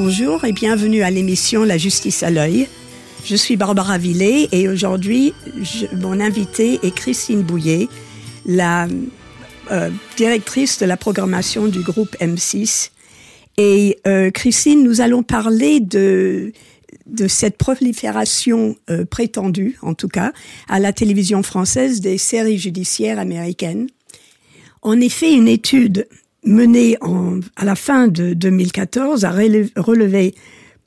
Bonjour et bienvenue à l'émission La justice à l'œil. Je suis Barbara Villet et aujourd'hui, mon invitée est Christine Bouillet, la euh, directrice de la programmation du groupe M6. Et euh, Christine, nous allons parler de, cette prolifération euh, prétendue, en tout cas, à la télévision française des séries judiciaires américaines. En effet, une étude menée en, à la fin de 2014 a relevé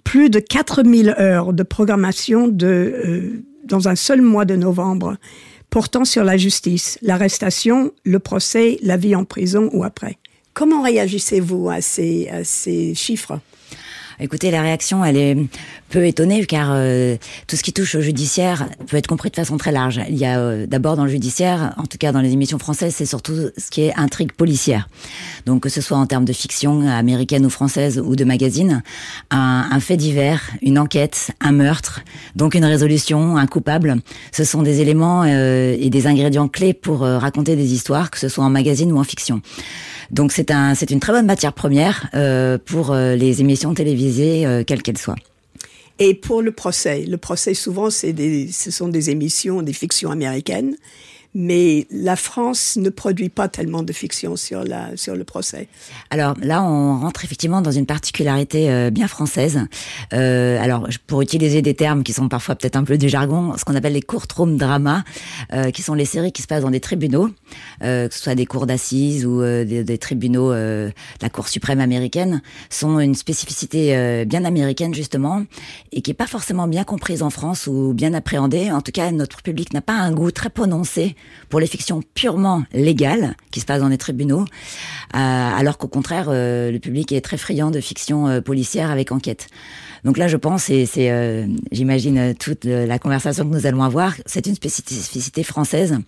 plus de 4000 heures de programmation euh, dans un seul mois de novembre portant sur la justice, l'arrestation, le procès, la vie en prison ou après. Comment réagissez-vous à ces chiffres? Écoutez, la réaction, elle est peu étonnée car euh, tout ce qui touche au judiciaire peut être compris de façon très large. Il y a euh, d'abord dans le judiciaire, en tout cas dans les émissions françaises, c'est surtout ce qui est intrigue policière. Donc que ce soit en termes de fiction américaine ou française ou de magazine, un, un fait divers, une enquête, un meurtre, donc une résolution, un coupable, ce sont des éléments euh, et des ingrédients clés pour raconter des histoires, que ce soit en magazine ou en fiction. Donc c'est un, c'est une très bonne matière première euh, pour euh, les émissions télévisées, euh, quelles qu'elles soient. Et pour le procès, le procès souvent c'est des, ce sont des émissions, des fictions américaines mais la France ne produit pas tellement de fiction sur, la, sur le procès. Alors là, on rentre effectivement dans une particularité euh, bien française. Euh, alors, pour utiliser des termes qui sont parfois peut-être un peu du jargon, ce qu'on appelle les courtrooms drama, euh, qui sont les séries qui se passent dans des tribunaux, euh, que ce soit des cours d'assises ou euh, des, des, tribunaux de la Cour suprême américaine, sont une spécificité bien américaine justement, et qui est pas forcément bien comprise en France ou bien appréhendée. En tout cas, notre public n'a pas un goût très prononcé pour les fictions purement légales qui se passent dans les tribunaux, euh, alors qu'au contraire, euh, le public est très friand de fictions euh, policières avec enquête. Donc là, je pense, et c'est, j'imagine, toute la conversation que nous allons avoir, c'est une spécificité française.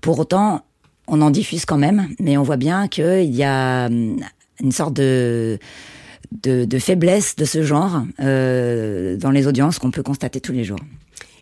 pour autant, on en diffuse quand même, mais on voit bien qu'il y a une sorte de faiblesse de ce genre euh, dans les audiences qu'on peut constater tous les jours.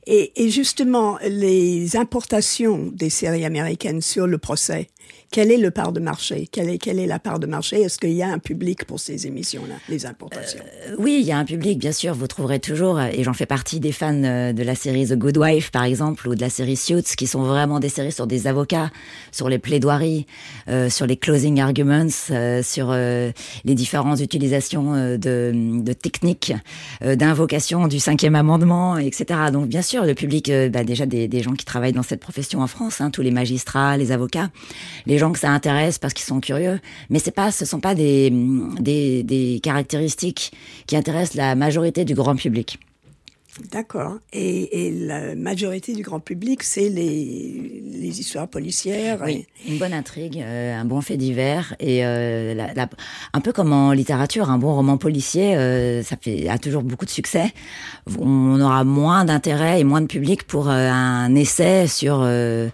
Et, justement, les importations des séries américaines sur le procès, quelle est le part de marché? Quelle est, quelle est la part de marché? Est-ce qu'il y a un public pour ces émissions-là, les importations? Euh, Oui, il y a un public, bien sûr. Vous trouverez toujours, et j'en fais partie des fans euh, de la série The Good Wife, par exemple, ou de la série Suits, qui sont vraiment des séries sur des avocats, sur les plaidoiries, euh, sur les closing arguments, euh, sur euh, les différentes utilisations de, techniques d'invocation du cinquième amendement, etc. Donc, bien sûr, le public, bah, déjà des, des, gens qui travaillent dans cette profession en France, hein, tous les magistrats, les avocats, les gens que ça intéresse parce qu'ils sont curieux. Mais c'est pas, ce sont pas des, des, des caractéristiques qui intéressent la majorité du grand public. D'accord. Et, et, la majorité du grand public, c'est les, les, histoires policières. Oui, une bonne intrigue, euh, un bon fait divers et euh, la, la, un peu comme en littérature, un bon roman policier, euh, ça fait a toujours beaucoup de succès. On aura moins d'intérêt et moins de public pour euh, un essai sur euh,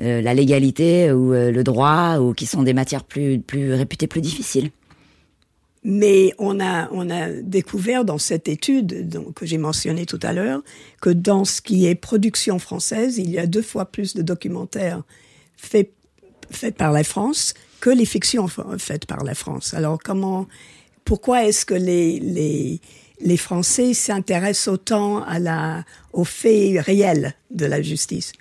euh, la légalité ou le droit ou qui sont des matières plus plus réputées plus difficiles. Mais on a, on a découvert dans cette étude que j'ai mentionnée tout à l'heure que dans ce qui est production française, il y a deux fois plus de documentaires faits, faits par la France que les fictions faites par la France. Alors comment, pourquoi est-ce que les, les, les Français s'intéressent autant à la, aux faits réels de la justice?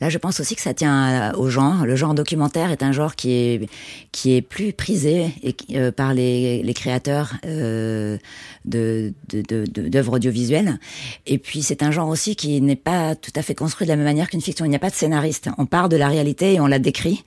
Là, je pense aussi que ça tient au genre. Le genre documentaire est un genre qui est qui est plus prisé et, euh, par les, les créateurs euh, de d'œuvres de, de, audiovisuelles. Et puis, c'est un genre aussi qui n'est pas tout à fait construit de la même manière qu'une fiction. Il n'y a pas de scénariste. On part de la réalité et on la décrit.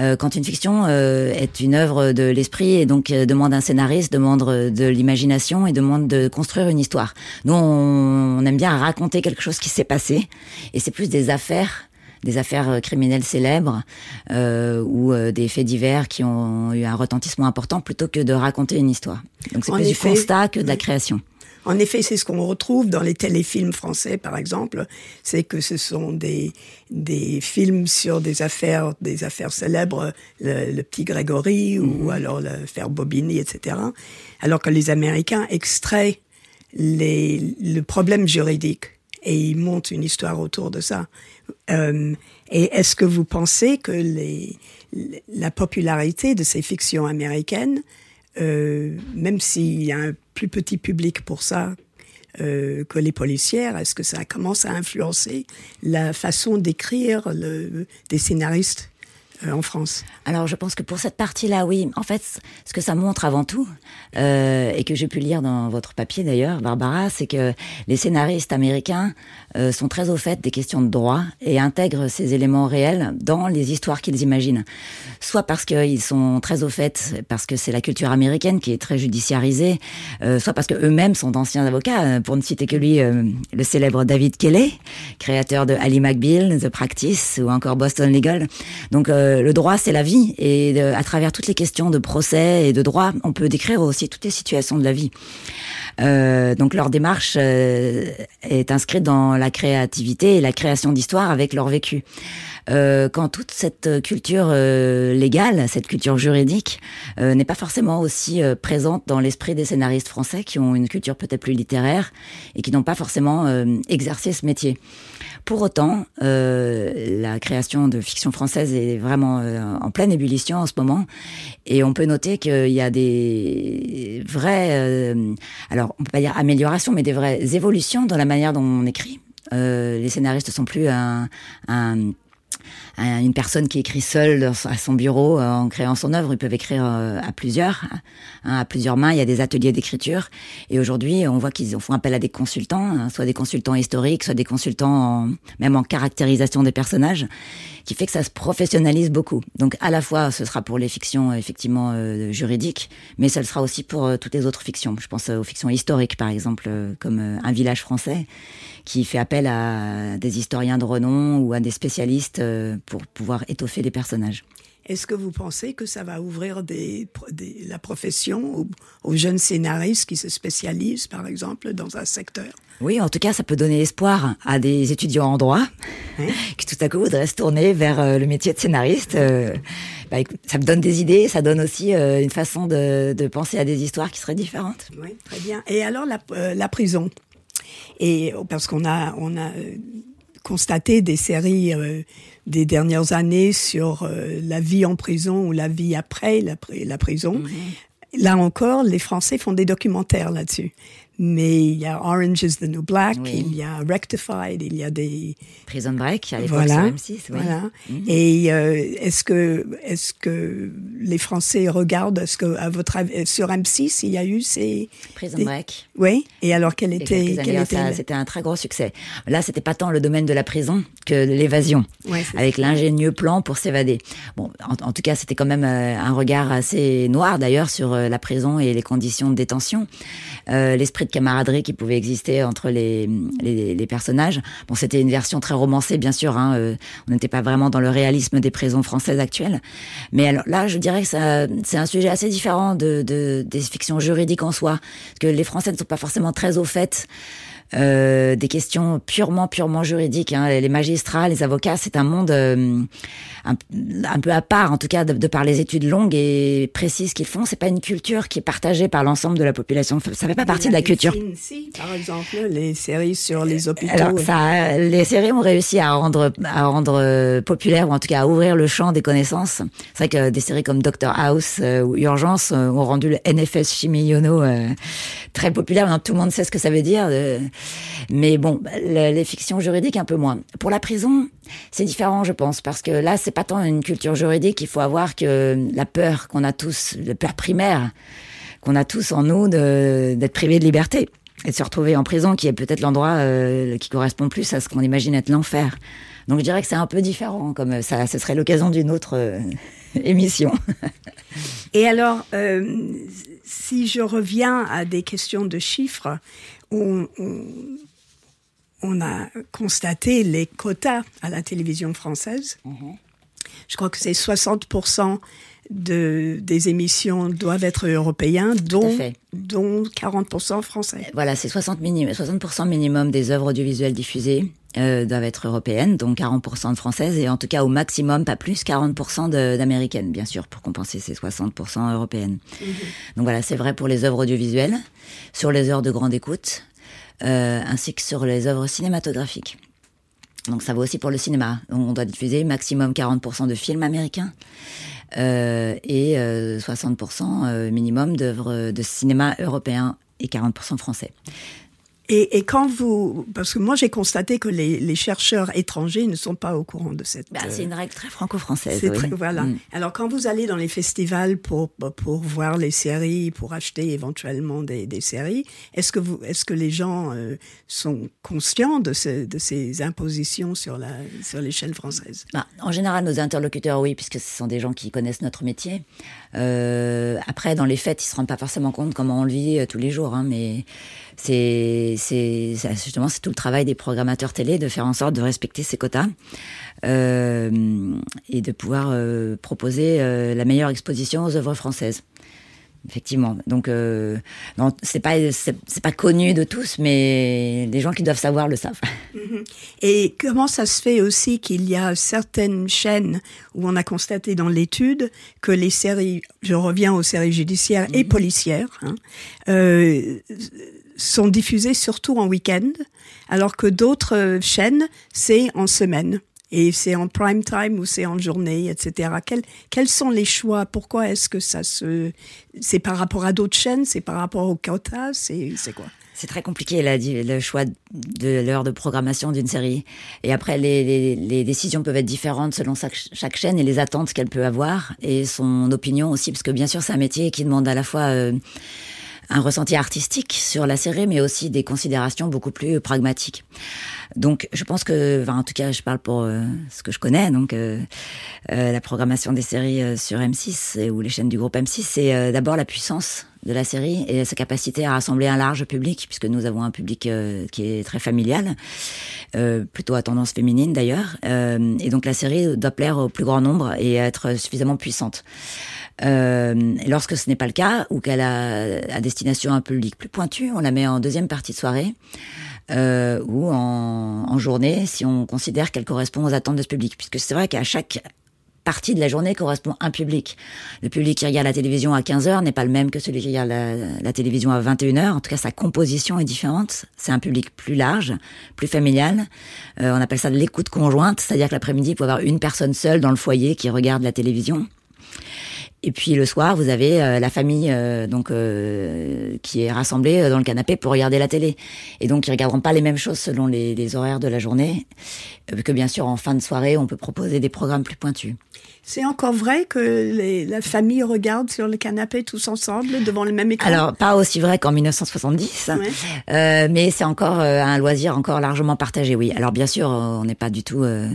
Euh, quand une fiction euh, est une œuvre de l'esprit et donc euh, demande un scénariste, demande de l'imagination et demande de construire une histoire. Nous, on, on aime bien raconter quelque chose qui s'est passé et c'est plus des affaires des affaires criminelles célèbres euh, ou euh, des faits divers qui ont eu un retentissement important plutôt que de raconter une histoire. Donc c'est plus effet, du constat que de la création. En effet, c'est ce qu'on retrouve dans les téléfilms français, par exemple, c'est que ce sont des des films sur des affaires des affaires célèbres, le, le petit Grégory ou alors l'affaire Bobigny, etc. Alors que les Américains extraient les le problème juridique et ils montent une histoire autour de ça. Euh, et est-ce que vous pensez que les, la popularité de ces fictions américaines euh, même s'il y a un plus petit public pour ça euh, que les policières, est-ce que ça commence à influencer la façon d'écrire des scénaristes euh, en France? Alors je pense que pour cette partie-là, oui. En fait, ce que ça montre avant tout, et que j'ai pu lire dans votre papier d'ailleurs, Barbara, c'est que les scénaristes américains euh, sont très au fait des questions de droit et intègrent ces éléments réels dans les histoires qu'ils imaginent. Soit parce qu'ils sont très au fait, parce que c'est la culture américaine qui est très judiciarisée, euh, soit parce qu'eux-mêmes sont d'anciens avocats. Pour ne citer que lui, euh, le célèbre David Kelly, créateur de Ali McBeal, The Practice ou encore Boston Legal. Donc euh, le droit, c'est la vie. Et à travers toutes les questions de procès et de droit, on peut décrire aussi toutes les situations de la vie. Euh, donc leur démarche euh, est inscrite dans la créativité et la création d'histoires avec leur vécu. Euh, quand toute cette culture euh, légale, cette culture juridique, euh, n'est pas forcément aussi présente dans l'esprit des scénaristes français qui ont une culture peut-être plus littéraire et qui n'ont pas forcément exercé ce métier. Pour autant, la création de fiction française est vraiment en pleine ébullition en ce moment, et on peut noter qu'il y a des vraies, alors on peut pas dire améliorations, mais des vraies évolutions dans la manière dont on écrit. Les scénaristes sont plus un, un une personne qui écrit seule à son bureau euh, en créant son œuvre. Ils peuvent écrire euh, à plusieurs, hein, à plusieurs mains. Il y a des ateliers d'écriture. Et aujourd'hui, on voit qu'ils font appel à des consultants, hein, soit des consultants historiques, soit des consultants même en caractérisation des personnages, qui fait que ça se professionnalise beaucoup. Donc à la fois, ce sera pour les fictions effectivement euh, juridiques, mais ça le sera aussi pour toutes les autres fictions. Je pense aux fictions historiques, par exemple, comme Un village français qui fait appel à des historiens de renom ou à des spécialistes pour pouvoir étoffer les personnages. Est-ce que vous pensez que ça va ouvrir des, la profession aux, jeunes scénaristes qui se spécialisent, par exemple, dans un secteur? Oui, en tout cas, ça peut donner espoir à des étudiants en droit hein? qui tout à coup voudraient se tourner vers euh, le métier de scénariste. Euh, bah, ça me donne des idées, ça donne aussi une façon de, de, penser à des histoires qui seraient différentes. Oui, très bien. Et alors la, la prison? Et parce qu'on a, on a euh, constaté des séries euh, des dernières années sur euh, la vie en prison ou la vie après la, la prison. Mm-hmm. Là encore, les Français font des documentaires là-dessus mais il y a Orange is the New Black, il y a Rectified, il y a des Prison Break à l'époque voilà, sur M6. Oui. Voilà. Mhm. Et euh, est-ce que est-ce que les Français regardent Est-ce que à votre avis, sur M6 il y a eu ces Prison Break Oui. Et alors quel était était C'était un très gros succès. Là, c'était pas tant le domaine de la prison que l'évasion, avec l'ingénieux plan pour s'évader. Bon, en, tout cas, c'était quand même euh, un regard assez noir d'ailleurs sur euh, la prison et les conditions de détention. L'esprit camaraderie qui pouvait exister entre les, les, personnages. Bon, c'était une version très romancée, bien sûr. Hein, euh, on n'était pas vraiment dans le réalisme des prisons françaises actuelles. Mais alors là, je dirais que c'est un sujet assez différent de, de, des fictions juridiques en soi, parce que les Français ne sont pas forcément très au fait euh, des questions purement, purement juridiques. Hein. Les magistrats, les avocats, c'est un monde euh, un, peu à part, en tout cas, de, par les études longues et précises qu'ils font. C'est pas une culture qui est partagée par l'ensemble de la population. Ça fait pas partie de la culture. Si, par exemple, les séries sur les hôpitaux. Alors, ça, les séries ont réussi à rendre, à rendre euh, populaire, ou en tout cas à ouvrir le champ des connaissances. C'est vrai que des séries comme Doctor House ou Urgence ont rendu le NFS Chimie Yono très populaire. tout le monde sait ce que ça veut dire. Mais bon, les fictions juridiques un peu moins. Pour la prison, c'est différent, je pense, parce que là, c'est pas tant une culture juridique. Il faut avoir que la peur qu'on a tous, la peur primaire qu'on a tous en nous d'être privés de liberté et de se retrouver en prison, qui est peut-être l'endroit euh, qui correspond plus à ce qu'on imagine être l'enfer. Donc je dirais que c'est un peu différent, comme ça, ce serait l'occasion d'une autre euh, émission. Et alors, euh, si je reviens à des questions de chiffres, on, on, a constaté les quotas à la télévision française. Mhm. Je crois que c'est 60% de, des émissions doivent être européens, dont, dont 40% français. Voilà, c'est 60, minimum, 60 minimum des œuvres audiovisuelles diffusées euh, doivent être européennes, donc 40% de françaises, et en tout cas au maximum, pas plus, 40% d'américaines, bien sûr, pour compenser ces 60% européennes. Mhm. Donc voilà, c'est vrai pour les œuvres audiovisuelles, sur les heures de grande écoute, euh, ainsi que sur les œuvres cinématographiques. Donc ça vaut aussi pour le cinéma. On doit diffuser maximum 40% de films américains. et 60% minimum d'œuvres de cinéma européen et 40% français. Et, et, quand vous, parce que moi j'ai constaté que les, les, chercheurs étrangers ne sont pas au courant de cette. Bah, c'est une règle très franco-française. Oui. Voilà. Mm. Alors quand vous allez dans les festivals pour pour voir les séries, pour acheter éventuellement des, des séries, est-ce que vous, est-ce que les gens euh, sont conscients de, ce, de ces impositions sur la sur l'échelle française? Bah, En général, nos interlocuteurs, oui, puisque ce sont des gens qui connaissent notre métier. Euh, après, dans les fêtes, ils se rendent pas forcément compte comment on le vit euh, tous les jours, hein, mais c'est justement c'est tout le travail des programmateurs télé de faire en sorte de respecter ces quotas euh, et de pouvoir euh, proposer euh, la meilleure exposition aux œuvres françaises. Effectivement. Donc, euh, c'est pas c'est pas connu de tous, mais les gens qui doivent savoir le savent. Mm-hmm. Et comment ça se fait aussi qu'il y a certaines chaînes où on a constaté dans l'étude que les séries, je reviens aux séries judiciaires et mm-hmm. policières, hein, euh, sont diffusées surtout en week-end, alors que d'autres euh, chaînes, c'est en semaine. Et c'est en prime time ou c'est en journée, etc. Quels, sont les choix? Pourquoi est-ce que ça se... C'est par rapport à d'autres chaînes? C'est par rapport au quota? C'est quoi? C'est très compliqué le choix de l'heure de programmation d'une série. Et après, les, décisions peuvent être différentes selon chaque, chaque chaîne et les attentes qu'elle peut avoir et son opinion aussi, parce que bien sûr, c'est un métier qui demande à la fois euh, un ressenti artistique sur la série, mais aussi des considérations beaucoup plus pragmatiques. Donc, je pense que, enfin, en tout cas, je parle pour euh, ce que je connais. Donc, euh, euh, la programmation des séries sur M6 ou les chaînes du groupe M6, c'est d'abord la puissance de la série et sa capacité à rassembler un large public, puisque nous avons un public qui est très familial, plutôt à tendance féminine d'ailleurs. et donc, la série doit plaire au plus grand nombre et être suffisamment puissante. Euh, lorsque ce n'est pas le cas, ou qu'elle a à destination un public plus pointu, on la met en deuxième partie de soirée. Euh, ou en, en, journée, si on considère qu'elle correspond aux attentes de ce public. Puisque c'est vrai qu'à chaque partie de la journée correspond un public. Le public qui regarde la télévision à 15h n'est pas le même que celui qui regarde la, la télévision à 21h. En tout cas, sa composition est différente. C'est un public plus large, plus familial. Euh, on appelle ça de l'écoute conjointe, c'est-à-dire que l'après-midi, il peut y avoir une personne seule dans le foyer qui regarde la télévision. Et puis le soir, vous avez euh, la famille euh, euh, qui est rassemblée dans le canapé pour regarder la télé. Et donc ils regarderont pas les mêmes choses selon les horaires de la journée. que bien sûr en fin de soirée, on peut proposer des programmes plus pointus. C'est encore vrai que les, la famille regarde sur le canapé tous ensemble devant le même écran? Alors, pas aussi vrai qu'en 1970, ouais. euh, mais c'est encore un loisir encore largement partagé, oui. Alors, bien sûr, on n'est pas du tout euh,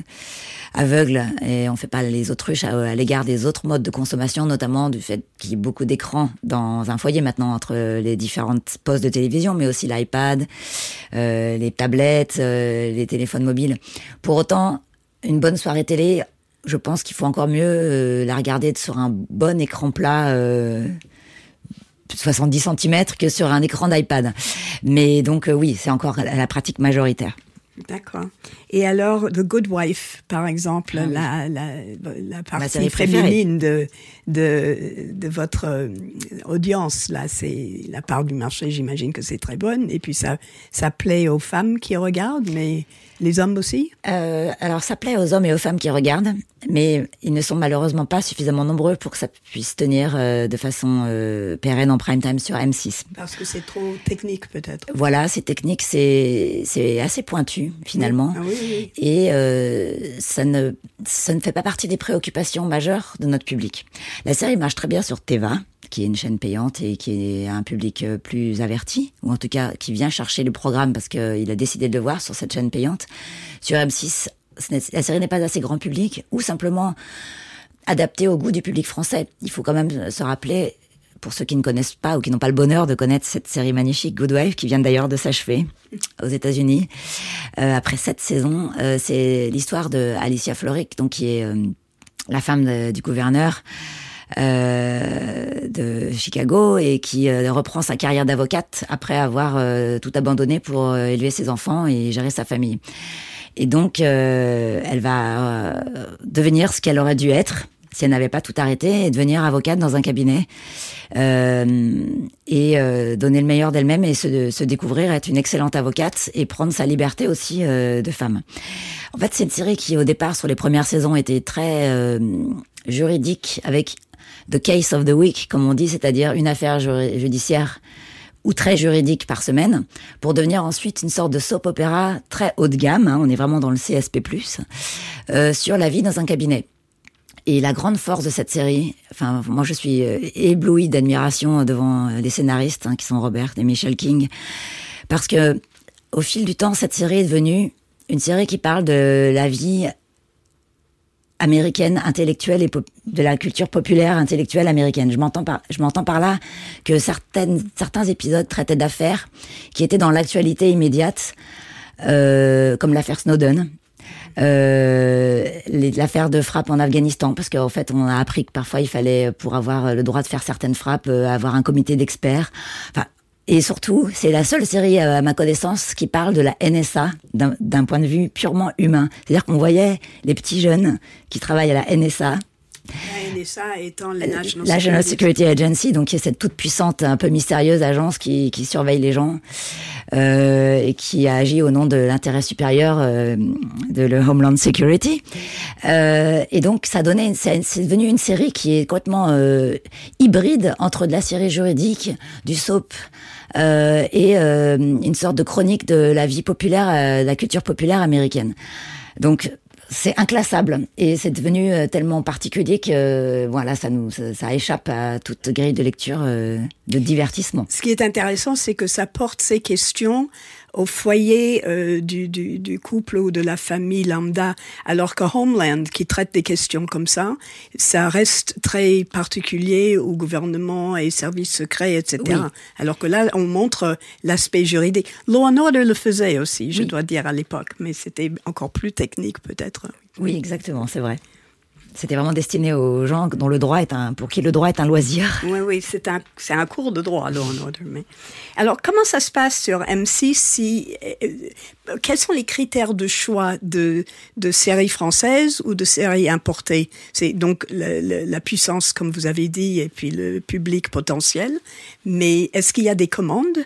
aveugle et on fait pas les autruches à, à l'égard des autres modes de consommation, notamment du fait qu'il y ait beaucoup d'écrans dans un foyer maintenant entre les différentes postes de télévision, mais aussi l'iPad, euh, les tablettes, euh, les téléphones mobiles. Pour autant, une bonne soirée télé, je pense qu'il faut encore mieux euh, la regarder sur un bon écran plat. Euh, 70 cm que sur un écran d'iPad. Mais donc oui, c'est encore la pratique majoritaire. D'accord. Et alors, The Good Wife, par exemple, ah, la, la, la, partie féminine de, de, de votre euh, audience, là, c'est la part du marché, j'imagine que c'est très bonne. Et puis, ça, ça plaît aux femmes qui regardent, mais les hommes aussi? Euh, Alors, ça plaît aux hommes et aux femmes qui regardent, mais ils ne sont malheureusement pas suffisamment nombreux pour que ça puisse tenir euh, de façon euh, pérenne en prime time sur M6. Parce que c'est trop technique, peut-être. Voilà, c'est technique, c'est c'est assez pointu finalement, oui. Ah, oui, oui. et euh, ça ne ça ne fait pas partie des préoccupations majeures de notre public. La série marche très bien sur Teva qui est une chaîne payante et qui est un public euh, plus averti, ou en tout cas qui vient chercher le programme parce qu'il a décidé de le voir sur cette chaîne payante. Sur M6, la série n'est pas assez grand public, ou simplement adaptée au goût du public français. Il faut quand même se rappeler, pour ceux qui ne connaissent pas ou qui n'ont pas le bonheur de connaître cette série magnifique, Good Wife, qui vient d'ailleurs de s'achever aux États-Unis, euh, après sept saisons, euh, c'est l'histoire de Alicia Florrick, donc qui est euh, la femme du gouverneur euh, de Chicago et qui euh, reprend sa carrière d'avocate après avoir euh, tout abandonné pour euh, élever ses enfants et gérer sa famille. Et donc, elle va devenir ce qu'elle aurait dû être, si elle n'avait pas tout arrêté, et devenir avocate dans un cabinet euh, et euh, donner le meilleur d'elle-même et se, se, découvrir être une excellente avocate et prendre sa liberté aussi euh, de femme. En fait, c'est une série qui, au départ, sur les premières saisons, était très euh, juridique, avec the case of the week, comme on dit, c'est-à-dire une affaire judiciaire ou très juridique par semaine, pour devenir ensuite une sorte de soap opéra très haut de gamme, hein, on est vraiment dans le CSP+, euh, sur la vie dans un cabinet. Et la grande force de cette série, enfin moi je suis euh, éblouie d'admiration devant les scénaristes hein, qui sont Robert et Michel King, parce que au fil du temps cette série est devenue une série qui parle de la vie américaine intellectuelle et de la culture populaire intellectuelle américaine. Je m'entends par, je m'entends par là que certaines, certains épisodes traitaient d'affaires qui étaient dans l'actualité immédiate, euh, comme l'affaire Snowden, euh, l'affaire de frappe en Afghanistan, parce qu'en fait, on a appris que parfois il fallait, pour avoir le droit de faire certaines frappes, euh, avoir un comité d'experts. Enfin, et surtout, c'est la seule série, euh, à ma connaissance, qui parle de la NSA d'un point de vue purement humain. C'est-à-dire qu'on voyait les petits jeunes qui travaillent à la NSA. La NSA étant la National, National Security Agency, donc qui est cette toute puissante, un peu mystérieuse agence qui, qui surveille les gens euh, et qui a agi au nom de l'intérêt supérieur euh, de le Homeland Security. Euh, et donc, ça donnait, c'est devenu une série qui est complètement euh, hybride entre de la série juridique, du soap, euh, et euh, une sorte de chronique de la vie populaire, euh, de la culture populaire américaine. Donc c'est inclassable et c'est devenu tellement particulier que voilà ça nous ça, échappe à toute grille de lecture de divertissement. Ce qui est intéressant c'est que ça porte ces questions au foyer euh, du, du, du, couple ou de la famille lambda, alors que Homeland, qui traite des questions comme ça, ça reste très particulier au gouvernement et services secrets, etc. Alors que là, on montre l'aspect juridique. Law and Order le faisait aussi, je dois dire, à l'époque, mais c'était encore plus technique peut-être. Oui, exactement, c'est vrai. C'était vraiment destiné aux gens dont le droit est un, pour qui le droit est un loisir. Oui, oui, c'est un, c'est un cours de droit, Law and Order. Mais... Alors, comment ça se passe sur M6 si, euh, quels sont les critères de choix de, de séries françaises ou de séries importées? C'est donc la puissance, comme vous avez dit, et puis le public potentiel. Mais est-ce qu'il y a des commandes?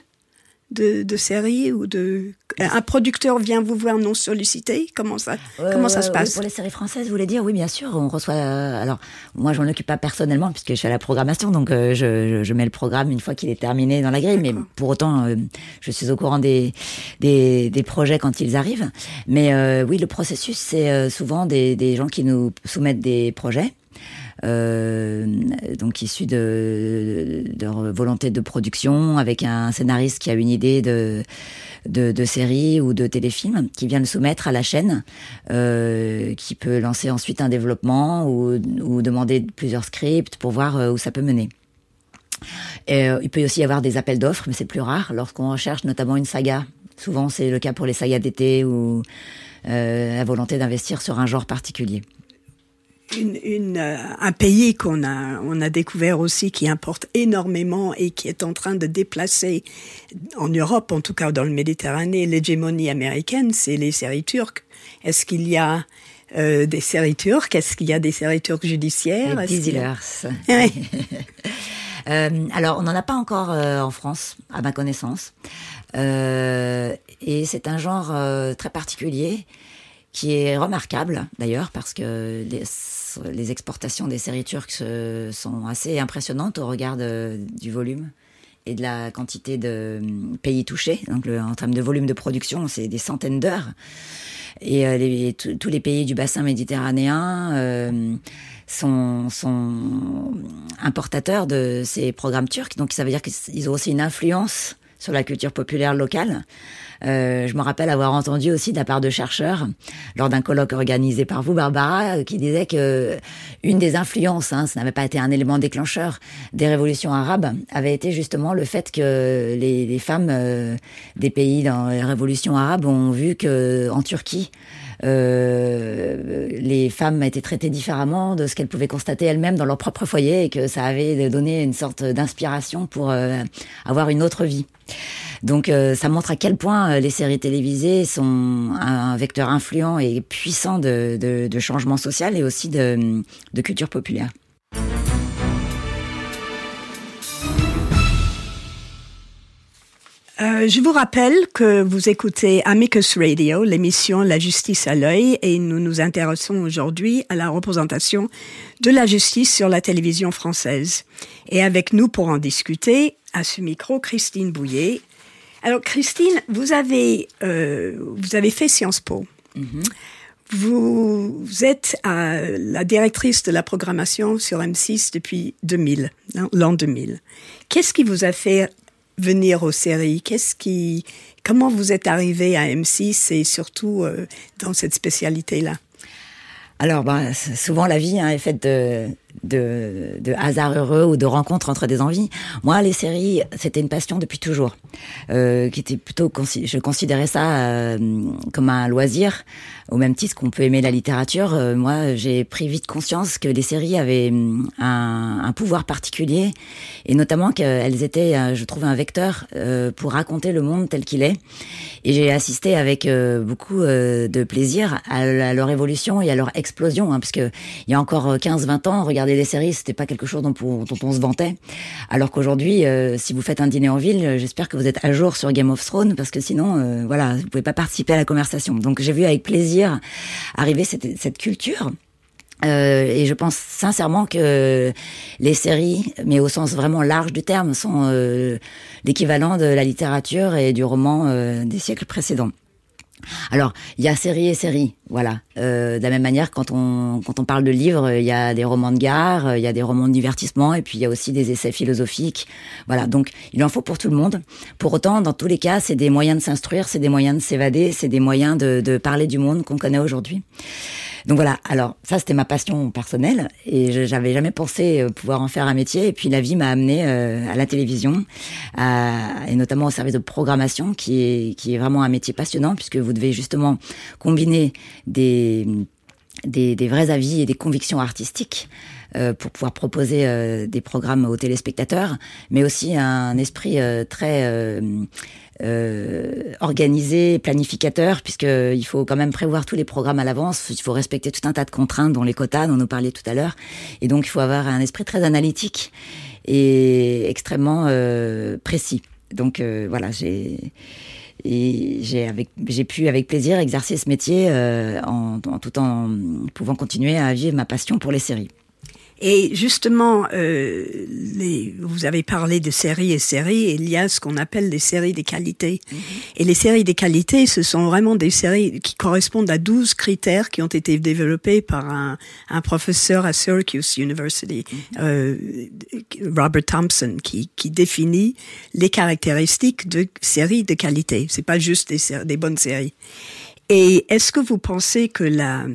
De, de séries ou de un producteur vient vous voir non sollicité Comment ça comment ça se passe? Pour les séries françaises, vous voulez dire Oui, bien sûr. On reçoit. Euh, alors moi, je m'en occupe pas personnellement puisque je suis à la programmation, donc euh, je, je, mets le programme une fois qu'il est terminé dans la grille. Mais pour autant, euh, je suis au courant des, des, des projets quand ils arrivent. Mais oui, le processus, c'est souvent des, des gens qui nous soumettent des projets donc issu de, de, leur volonté de production, avec un scénariste qui a une idée de, de, de série ou de téléfilm, qui vient le soumettre à la chaîne, euh, qui peut lancer ensuite un développement ou, ou demander plusieurs scripts pour voir euh, où ça peut mener. Et, euh, il peut aussi y avoir des appels d'offres, mais c'est plus rare lorsqu'on recherche notamment une saga. Souvent, c'est le cas pour les sagas d'été ou euh, la volonté d'investir sur un genre particulier une, une, euh, un pays qu'on a, on a découvert aussi qui importe énormément et qui est en train de déplacer en Europe, en tout cas dans le Méditerranée, l'hégémonie américaine, c'est les séries turques. Est-ce qu'il y a euh, des séries turques? Est-ce qu'il y a des séries turques judiciaires? Les oui. euh, alors, on n'en a pas encore euh, en France, à ma connaissance. Et c'est un genre très particulier qui est remarquable d'ailleurs parce que les, les exportations des séries turques sont assez impressionnantes au regard du volume et de la quantité de hum, pays touchés. Donc, en termes de volume de production, c'est des centaines d'heures. Et euh, tous les pays du bassin méditerranéen euh, sont, sont importateurs de ces programmes turcs. Donc, ça veut dire qu'ils ont aussi une influence sur la culture populaire locale. Euh, je me rappelle avoir entendu aussi de la part de chercheurs, lors d'un colloque organisé par vous, Barbara, euh, qui disait que une des influences, hein, n'avait pas été un élément déclencheur des révolutions arabes, avait été justement le fait que les, femmes euh, des pays dans les révolutions arabes ont vu que en Turquie, les femmes étaient traitées différemment de ce qu'elles pouvaient constater elles-mêmes dans leur propre foyer et que ça avait donné une sorte d'inspiration pour avoir une autre vie. Donc ça montre à quel point les séries télévisées sont un, vecteur influent et puissant de, de, de changement social et aussi de, de culture populaire. Euh, je vous rappelle que vous écoutez Amicus Radio, l'émission La justice à l'œil, et nous nous intéressons aujourd'hui à la représentation de la justice sur la télévision française. Et avec nous pour en discuter, à ce micro, Christine Bouillet. Alors Christine, vous avez, euh, vous avez fait Sciences Po. Mm-hmm. Vous êtes la directrice de la programmation sur M6 depuis 2000, l'an 2000. Qu'est-ce qui vous a fait venir aux séries? Qu'est-ce qui, comment vous êtes arrivé à M6 et surtout euh, dans cette spécialité-là? Alors, ben, souvent la vie hein, est faite de, de, hasards heureux ou de rencontres entre des envies. Moi, les séries, c'était une passion depuis toujours, euh, qui était plutôt, je considérais ça euh, comme un loisir, au même titre qu'on peut aimer la littérature. Euh, moi, j'ai pris vite conscience que les séries avaient hum, un, pouvoir particulier, et notamment qu'elles étaient, je trouve, un vecteur pour raconter le monde tel qu'il est. Et j'ai assisté avec beaucoup de plaisir à, leur évolution et à leur explosion, hein, parce que il y a encore 15-20 ans, regarder les séries, c'était pas quelque chose dont, on se vantait. Alors qu'aujourd'hui, si vous faites un dîner en ville, j'espère que vous êtes à jour sur Game of Thrones, parce que sinon, voilà, vous pouvez pas participer à la conversation. Donc j'ai vu avec plaisir arriver cette, culture. Euh, et je pense sincèrement que les séries, mais au sens vraiment large du terme, sont euh, l'équivalent de la littérature et du roman euh, des siècles précédents. Alors, il y a série et série, voilà. Euh, de la même manière, quand on quand on parle de livres, il y a des romans de gare, il y a des romans de divertissement, et puis il y a aussi des essais philosophiques, voilà. Donc, il en faut pour tout le monde. Pour autant, dans tous les cas, c'est des moyens de s'instruire, c'est des moyens de s'évader, c'est des moyens de, de parler du monde qu'on connaît aujourd'hui. Donc voilà. Alors ça, c'était ma passion personnelle et j'avais jamais pensé euh, pouvoir en faire un métier. Et puis la vie m'a amené euh, à la télévision et notamment au service de programmation, qui est qui est vraiment un métier passionnant puisque vous devez justement combiner des des, des vrais avis et des convictions artistiques pour pouvoir proposer euh, des programmes aux téléspectateurs, mais aussi un esprit très euh, organisé, planificateur, puisqu'il faut quand même prévoir tous les programmes à l'avance. Il faut respecter tout un tas de contraintes, dont les quotas, dont on parlait tout à l'heure. Et donc, il faut avoir un esprit très analytique et extrêmement euh, précis. Donc, euh, voilà, j'ai j'ai pu avec plaisir exercer ce métier euh, en, en, tout en pouvant continuer à vivre ma passion pour les séries. Et justement, euh, les, vous avez parlé de séries et séries, et il y a ce qu'on appelle des séries des qualités. Mm-hmm. Et les séries des qualités, ce sont vraiment des séries qui correspondent à 12 critères qui ont été développés par un, un professeur à Syracuse University, mm-hmm. euh, Robert Thompson, qui, qui définit les caractéristiques de séries de qualité. C'est pas juste des, des bonnes séries. Et est-ce que vous pensez que la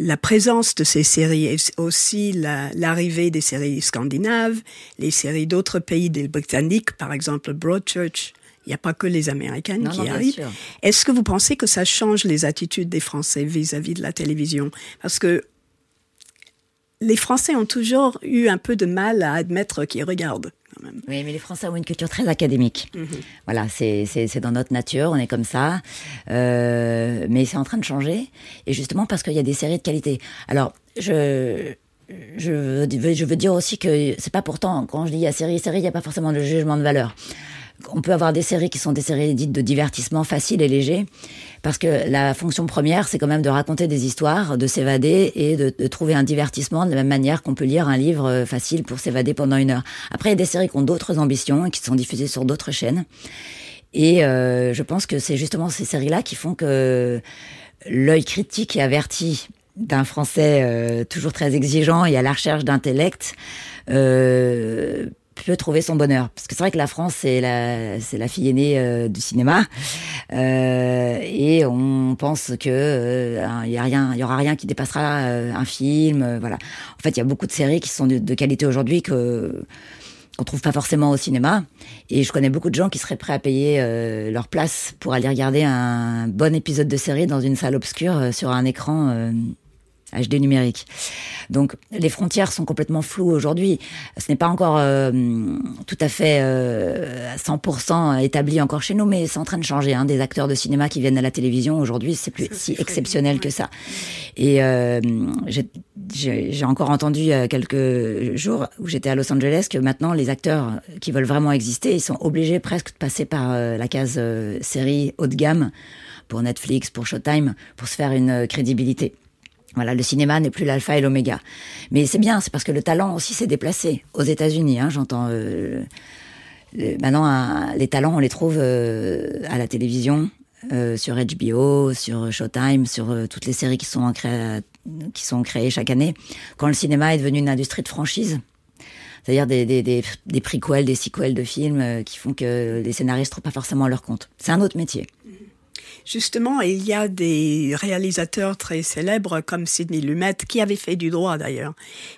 la présence de ces séries et aussi l'arrivée des séries scandinaves, les séries d'autres pays des Britanniques, par exemple Broadchurch. Il n'y a pas que les Américaines qui arrivent. Est-ce que vous pensez que ça change les attitudes des Français vis-à-vis de la télévision? Parce que les Français ont toujours eu un peu de mal à admettre qu'ils regardent. Oui, mais les Français ont une culture très académique. Mhm. Voilà, c'est dans notre nature, on est comme ça. Euh, mais c'est en train de changer. Et justement parce qu'il y a des séries de qualité. Alors, je, je, veux, je veux dire aussi que c'est pas pourtant, quand je dis il y a série, série, il n'y a pas forcément de jugement de valeur on peut avoir des séries qui sont des séries dites de divertissement facile et léger, parce que la fonction première, c'est quand même de raconter des histoires, de s'évader et de, trouver un divertissement de la même manière qu'on peut lire un livre euh, facile pour s'évader pendant une heure. Après, il y a des séries qui ont d'autres ambitions et qui sont diffusées sur d'autres chaînes. Et euh, je pense que c'est justement ces séries-là qui font que l'œil critique et averti d'un Français euh, toujours très exigeant et à la recherche d'intellect peut trouver son bonheur. Parce que c'est vrai que la France, c'est la, c'est la fille aînée euh, du cinéma. Euh, et on pense que euh, y il y aura rien qui dépassera euh, un film. voilà. En fait, il y a beaucoup de séries qui sont de, qualité aujourd'hui que qu'on trouve pas forcément au cinéma. Et je connais beaucoup de gens qui seraient prêts à payer euh, leur place pour aller regarder un bon épisode de série dans une salle obscure euh, sur un écran euh, HD numérique. Donc les frontières sont complètement floues aujourd'hui. Ce n'est pas encore euh, tout à fait euh, à 100% établi encore chez nous, mais c'est en train de changer. Hein. Des acteurs de cinéma qui viennent à la télévision aujourd'hui, c'est plus si exceptionnel que ça. Et euh, j'ai encore entendu il y a quelques jours où j'étais à Los Angeles que maintenant les acteurs qui veulent vraiment exister, ils sont obligés presque de passer par la case série haut de gamme pour Netflix, pour Showtime, pour se faire une crédibilité. Voilà, le cinéma n'est plus l'alpha et l'oméga. Mais c'est bien, c'est parce que le talent aussi s'est déplacé aux États-Unis. Hein, J'entends euh, maintenant les talents, on les trouve euh, à la télévision, euh, sur HBO, sur Showtime, sur euh, toutes les séries qui sont, créées, chaque année. Quand le cinéma est devenu une industrie de franchise, c'est-à-dire des, des, des, des prequels, des sequels de films qui font que les scénaristes ne trouvent pas forcément leur compte. C'est un autre métier. Justement, il y a des réalisateurs très célèbres comme Sidney Lumet, qui avait fait du droit d'ailleurs,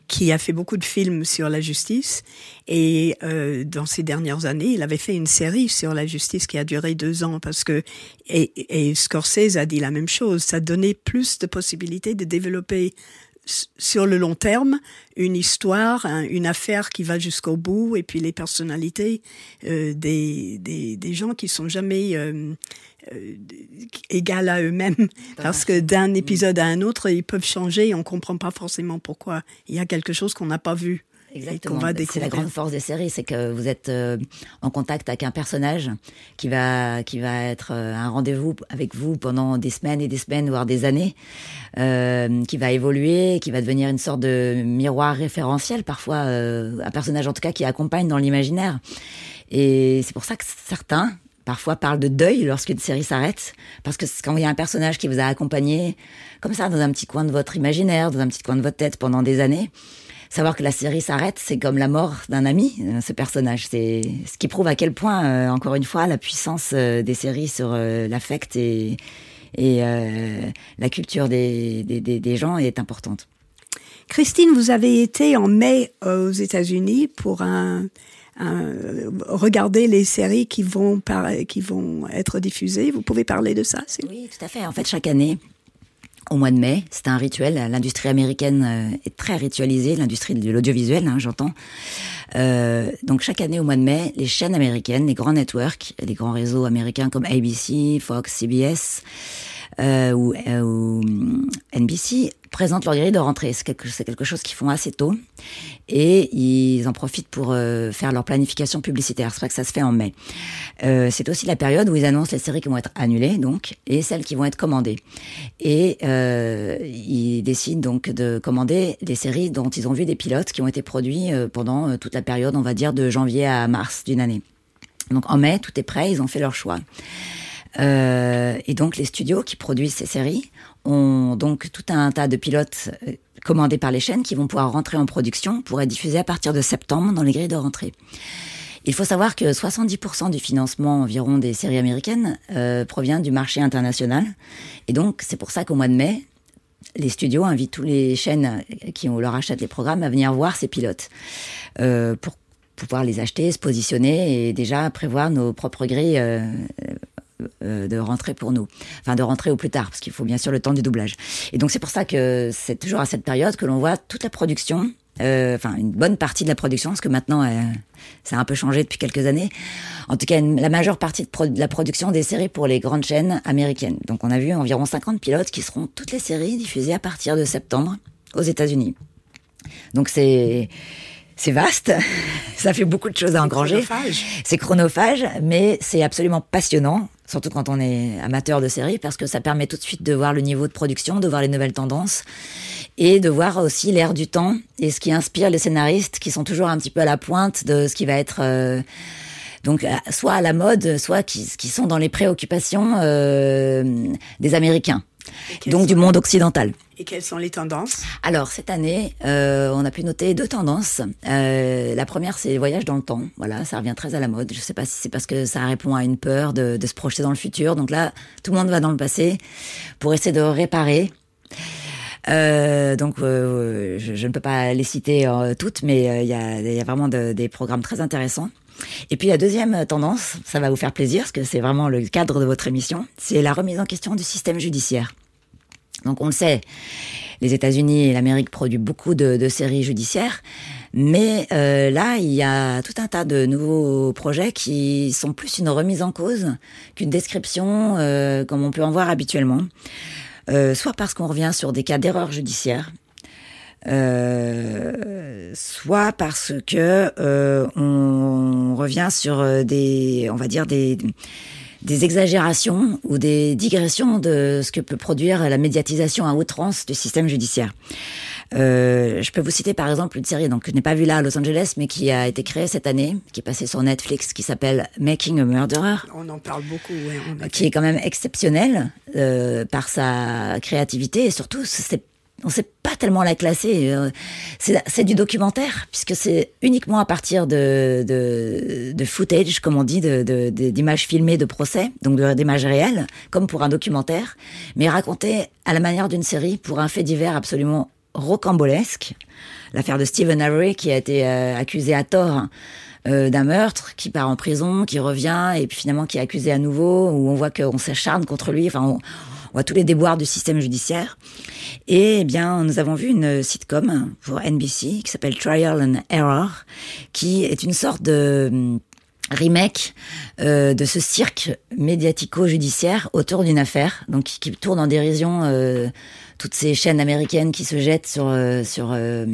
qui a fait beaucoup de films sur la justice. Et euh, dans ces dernières années, il avait fait une série sur la justice qui a duré deux ans parce que et, et Scorsese a dit la même chose. Ça donnait plus de possibilités de développer sur le long terme une histoire, une affaire qui va jusqu'au bout, et puis les personnalités euh, des, des, des, gens qui sont jamais euh, euh, égales à eux-mêmes, parce que d'un épisode à un autre, ils peuvent changer et on comprend pas forcément pourquoi. Il y a quelque chose qu'on n'a pas vu. Exactement. C'est la grande force des séries, c'est que vous êtes euh, en contact avec un personnage qui va qui va être euh, un rendez-vous avec vous pendant des semaines et des semaines, voire des années, euh, qui va évoluer, qui va devenir une sorte de miroir référentiel parfois, un personnage en tout cas qui accompagne dans l'imaginaire. Et c'est pour ça que certains parfois parlent de deuil lorsqu'une série s'arrête, parce que quand il y a un personnage qui vous a accompagné, comme ça, dans un petit coin de votre imaginaire, dans un petit coin de votre tête pendant des années, savoir que la série s'arrête, c'est comme la mort d'un ami, euh, ce personnage. C'est ce qui prouve à quel point, euh, encore une fois, la puissance euh, des séries sur l'affect et, la culture des, gens est importante. Christine, vous avez été en mai aux États-Unis pour un, un, regarder les séries qui vont, qui vont être diffusées. Vous pouvez parler de ça Oui, tout à fait. En fait, chaque année, au mois de mai. C'est un rituel. L'industrie américaine euh, est très ritualisée, l'industrie de l'audiovisuel, hein, j'entends. Euh, donc chaque année au mois de mai, les chaînes américaines, les grands networks, les grands réseaux américains comme ABC, Fox, CBS, euh, ou, euh, ou, NBC présentent leur grille de rentrée. C'est quelque, quelque, chose qu'ils font assez tôt et ils en profitent pour euh, faire leur planification publicitaire. C'est vrai que ça se fait en mai. Euh, c'est aussi la période où ils annoncent les séries qui vont être annulées donc et celles qui vont être commandées. Et euh, ils décident donc de commander des séries dont ils ont vu des pilotes qui ont été produits euh, pendant toute la période, on va dire, de janvier à mars d'une année. Donc en mai, tout est prêt, ils ont fait leur choix. Euh, et donc les studios qui produisent ces séries ont donc tout un tas de pilotes euh, commandés par les chaînes qui vont pouvoir rentrer en production pour être diffusés à partir de septembre dans les grilles de rentrée. Il faut savoir que 70% du financement environ des séries américaines euh, provient du marché international. Et donc, c'est pour ça qu'au mois de mai, les studios invitent tous les chaînes qui leur achètent les programmes à venir voir ces pilotes euh, pour pouvoir les acheter, se positionner et déjà prévoir nos propres grilles euh, euh, de rentrer pour nous. Enfin, de rentrer au plus tard, parce qu'il faut bien sûr le temps du doublage. Et donc, c'est pour ça que c'est toujours à cette période que l'on voit toute la production, euh, enfin, une bonne partie de la production, parce que maintenant, euh, ça a un peu changé depuis quelques années. En tout cas, la majeure partie de, de, la production des séries pour les grandes chaînes américaines. Donc, on a vu environ 50 pilotes qui seront toutes les séries diffusées à partir de septembre aux États-Unis. Donc, c'est c'est vaste, ça fait beaucoup de choses à engranger. C'est chronophage, mais c'est absolument passionnant, surtout quand on est amateur de séries, parce que ça permet tout de suite de voir le niveau de production, de voir les nouvelles tendances, et de voir aussi l'air du temps et ce qui inspire les scénaristes qui sont toujours un petit peu à la pointe de ce qui va être... Euh, donc soit à la mode, soit qui, qui sont dans les préoccupations euh, des Américains donc du monde occidental. Et quelles sont les tendances Alors cette année, euh, on a pu noter deux tendances. Euh, la première, c'est les voyages dans le temps. Voilà, ça revient très à la mode. Je ne sais pas si c'est parce que ça répond à une peur de, de, se projeter dans le futur. Donc là, tout le monde va dans le passé pour essayer de réparer. Euh, donc, je, je, ne peux pas les citer toutes, mais il y a, y, a, vraiment de, des programmes très intéressants. Et puis la deuxième tendance, ça va vous faire plaisir, parce que c'est vraiment le cadre de votre émission, c'est la remise en question du système judiciaire. Donc on le sait, les États-Unis et l'Amérique produisent beaucoup de, séries judiciaires, mais euh, là, il y a tout un tas de nouveaux projets qui sont plus une remise en cause qu'une description euh, comme on peut en voir habituellement. Euh, soit parce qu'on revient sur des cas d'erreur judiciaire, euh, soit parce que euh, on revient sur des, on va dire des des exagérations ou des digressions de ce que peut produire la médiatisation à outrance du système judiciaire. Euh, je peux vous citer par exemple une série donc que je n'ai pas vue là à Los Angeles, mais qui a été créée cette année, qui est passée sur Netflix, qui s'appelle Making a Murderer. On en parle beaucoup, oui. Qui est quand même exceptionnelle euh, par sa créativité et surtout c'est on sait pas tellement la classer. Euh, c'est du documentaire, puisque c'est uniquement à partir de, footage, comme on dit, d'images filmées de procès, donc d'images réelles, comme pour un documentaire, mais raconté à la manière d'une série pour un fait divers absolument rocambolesque. L'affaire de Stephen Avery, qui a été euh, accusé à tort euh, d'un meurtre, qui part en prison, qui revient, et puis finalement qui est accusé à nouveau, où on voit qu'on s'acharne contre lui. Enfin, on voit tous les déboires du système judiciaire. Et eh bien, nous avons vu une sitcom pour NBC qui s'appelle Trial and Error, qui est une sorte de hum, remake euh, de ce cirque médiatico-judiciaire autour d'une affaire, donc qui, tourne en dérision euh, toutes ces chaînes américaines qui se jettent sur euh, sur euh,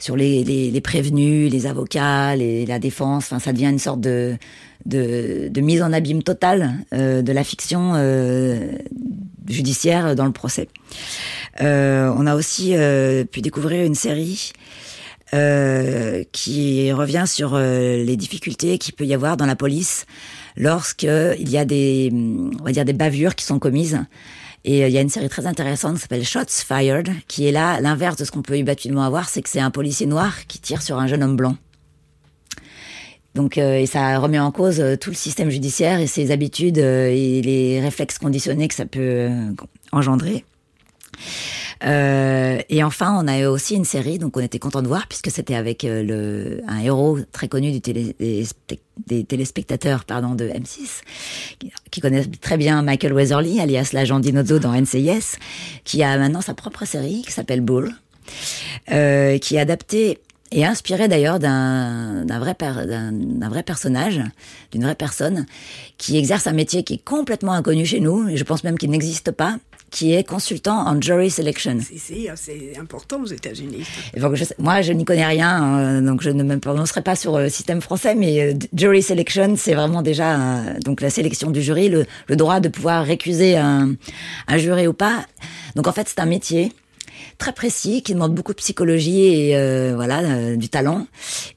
sur les, les, les, prévenus, les avocats, les, la défense. Enfin, ça devient une sorte de de, de mise en abîme totale euh, de la fiction judiciaire dans le procès. on a aussi pu découvrir une série euh, qui revient sur euh, les difficultés qu'il peut y avoir dans la police lorsqu'il y a des, on va dire des bavures qui sont commises. Et euh, il y a une série très intéressante qui s'appelle Shots Fired, qui est là l'inverse de ce qu'on peut habituellement avoir, c'est que c'est un policier noir qui tire sur un jeune homme blanc. Donc, et ça remet en cause tout le système judiciaire et ses habitudes et les réflexes conditionnés que ça peut engendrer. Euh, et enfin, on a eu aussi une série, donc on était content de voir, puisque c'était avec euh, un héros très connu des, téléspectateurs pardon, de M6, qui, qui connaissent très bien Michael Weatherly, alias l'agent Dinozzo dans NCIS, qui a maintenant sa propre série qui s'appelle Bull, euh, qui est adaptée et inspiré d'ailleurs d'un vrai, vrai personnage, d'une vraie personne, qui exerce un métier qui est complètement inconnu chez nous, et je pense même qu'il n'existe pas, qui est consultant en jury selection. C'est important aux États-Unis. moi, je n'y connais rien, euh, donc je ne me prononcerai pas sur le système français, mais euh, jury selection, c'est vraiment déjà euh, donc la sélection du jury, le, le droit de pouvoir récuser un, un jury ou pas. Donc en fait, c'est un métier très précis, qui demande beaucoup de psychologie et euh, voilà euh, du talent.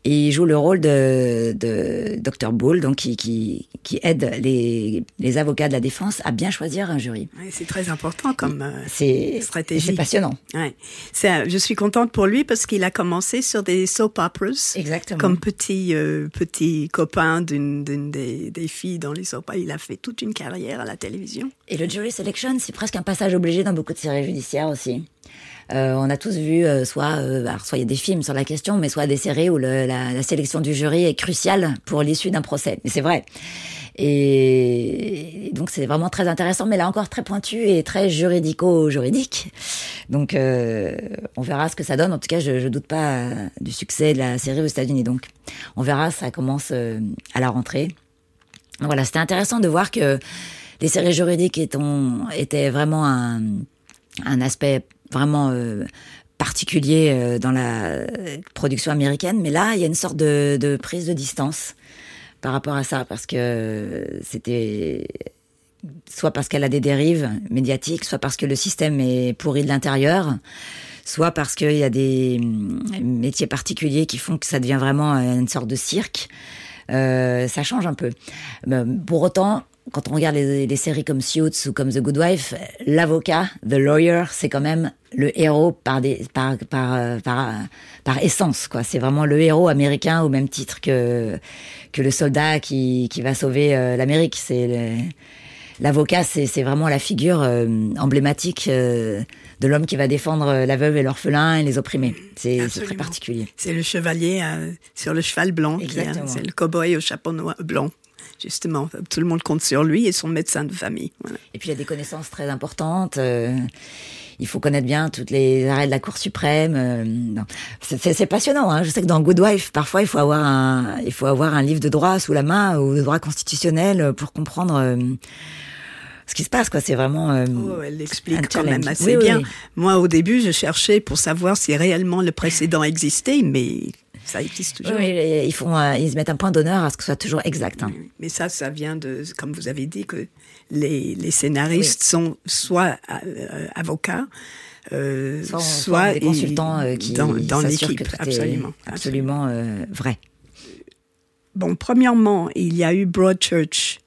Et il joue le rôle de, de Dr Bull, donc qui, qui, qui aide les, les, avocats de la défense à bien choisir un jury. Ouais, c'est très important comme euh, stratégie. C'est passionnant. Ouais. je suis contente pour lui parce qu'il a commencé sur des soap operas. Exactement. Comme petit petit copain d'une des, des filles dans les soap operas. Il a fait toute une carrière à la télévision. Et le jury selection, c'est presque un passage obligé dans beaucoup de séries judiciaires aussi. Euh, on a tous vu euh, soit, euh, soit il y a des films sur la question, mais soit des séries où le, la, la, sélection du jury est cruciale pour l'issue d'un procès. Mais c'est vrai. Et, donc c'est vraiment très intéressant, mais là encore très pointu et très juridico-juridique. Donc euh, on verra ce que ça donne. En tout cas, je, je doute pas du succès de la série aux États-Unis. Donc on verra, ça commence à la rentrée. voilà, c'était intéressant de voir que les séries juridiques étaient vraiment un, un aspect vraiment euh, particulier euh, dans la production américaine, mais là, il y a une sorte de, prise de distance par rapport à ça, parce que c'était soit parce qu'elle a des dérives médiatiques, soit parce que le système est pourri de l'intérieur, soit parce qu'il y a des mm, métiers particuliers qui font que ça devient vraiment une sorte de cirque. Euh, ça change un peu. Pour autant, quand on regarde les, les, séries comme Suits ou comme The Good Wife, l'avocat, the lawyer, c'est quand même le héros par des, par, par, euh, par, par essence, quoi. C'est vraiment le héros américain au même titre que, que le soldat qui, qui va sauver euh, l'Amérique. C'est l'avocat, c'est vraiment la figure euh, emblématique euh, de l'homme qui va défendre la veuve et l'orphelin et les opprimés. C'est très particulier. C'est le chevalier sur le cheval blanc, c'est le cow-boy au chapeau noir blanc justement. Tout le monde compte sur lui et son médecin de famille. Et puis il a des connaissances très importantes il faut connaître bien toutes les arrêts de la Cour suprême. Euh, c'est passionnant. Hein. Je sais que dans Good Wife, parfois, il faut avoir un, il faut avoir un livre de droit sous la main ou de droit constitutionnel pour comprendre. Euh, ce qui se passe, quoi. C'est vraiment. Euh, oh, elle l'explique quand même assez bien. Moi, au début, je cherchais pour savoir si réellement le précédent existait, mais ça existe toujours. Oui, ils font, ils se mettent un point d'honneur à ce que ce soit toujours exact. Hein. Mais ça, ça vient de, comme vous avez dit, que les, scénaristes sont soit euh, avocats, euh, soit, des consultants euh, qui dans, dans l'équipe, absolument, absolument vrai. Bon, premièrement, il y a eu Broadchurch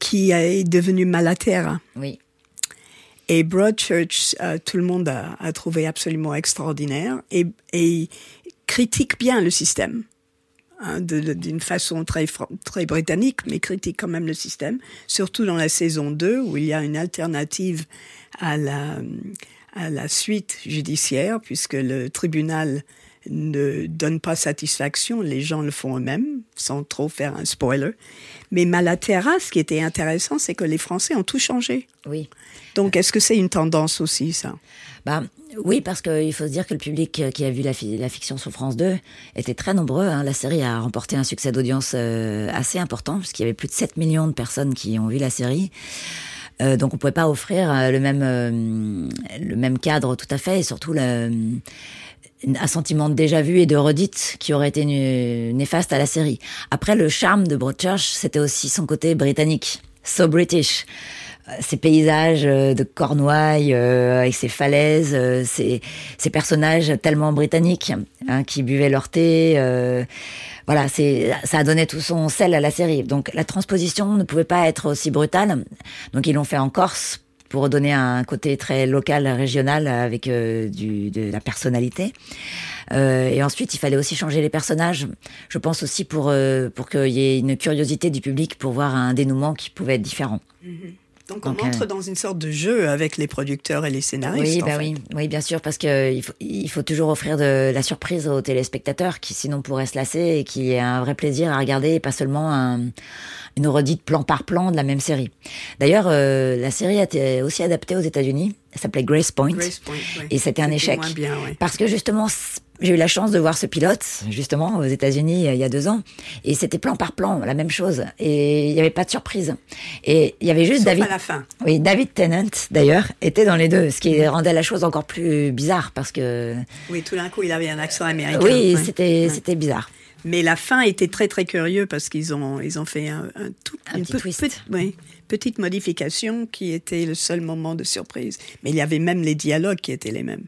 qui est devenu Malaterra. Oui. Et Broadchurch, tout le monde a, trouvé absolument extraordinaire et, critique bien le système. Hein, d'une façon très, très britannique, mais critique quand même le système, surtout dans la saison 2 où il y a une alternative à la suite judiciaire, puisque le tribunal ne donne pas satisfaction, les gens le font eux-mêmes, sans trop faire un spoiler. Mais Malaterra, ce qui était intéressant, c'est que les Français ont tout changé. Oui. Donc, est-ce que c'est une tendance aussi, ça? Bah, oui, parce qu'il faut se dire que le public qui a vu la, la fiction sur France 2 était très nombreux. Hein. La série a remporté un succès d'audience euh, assez important, puisqu'il y avait plus de 7 millions de personnes qui ont vu la série. Euh, donc on pouvait pas offrir euh, le même le même cadre tout à fait et surtout le, un sentiment de déjà vu et de redite qui aurait été néfaste à la série. Après le charme de Broadchurch, c'était aussi son côté britannique, so British ces paysages euh, de Cornouailles euh, avec ces falaises, euh, ces, ces, personnages tellement britanniques hein, qui buvaient leur thé. voilà, c'est ça a donné tout son sel à la série. Donc la transposition ne pouvait pas être aussi brutale. Donc ils l'ont fait en Corse pour donner un côté très local, régional avec du, de la personnalité. Euh, et ensuite, il fallait aussi changer les personnages. Je pense aussi pour pour qu'il y ait une curiosité du public pour voir un dénouement qui pouvait être différent. Mm-hmm. Donc, on entre dans une sorte de jeu avec les producteurs et les scénaristes. Oui, bah oui, oui, bien sûr, parce qu'il faut, il faut toujours offrir de la surprise aux téléspectateurs qui sinon pourraient se lasser et qui aient un vrai plaisir à regarder et pas seulement un, une redite plan par plan de la même série. D'ailleurs, euh, la série a été aussi adaptée aux États-Unis. Elle s'appelait Grace Point. Et c'était un échec. Parce que justement, j'ai eu la chance de voir ce pilote, justement, aux États-Unis il y a deux ans. Et c'était plan par plan, la même chose. Et il n'y avait pas de surprise. Et il y avait juste David. à la fin. Oui, David Tennant, d'ailleurs, était dans les deux. Ce qui rendait la chose encore plus bizarre parce que. Oui, tout d'un coup, il avait un accent américain. Oui, c'était, c'était bizarre. Mais la fin était très très curieux parce qu'ils ont ils ont fait un, tout une petite, petite modification qui était le seul moment de surprise. Mais il y avait même les dialogues qui étaient les mêmes.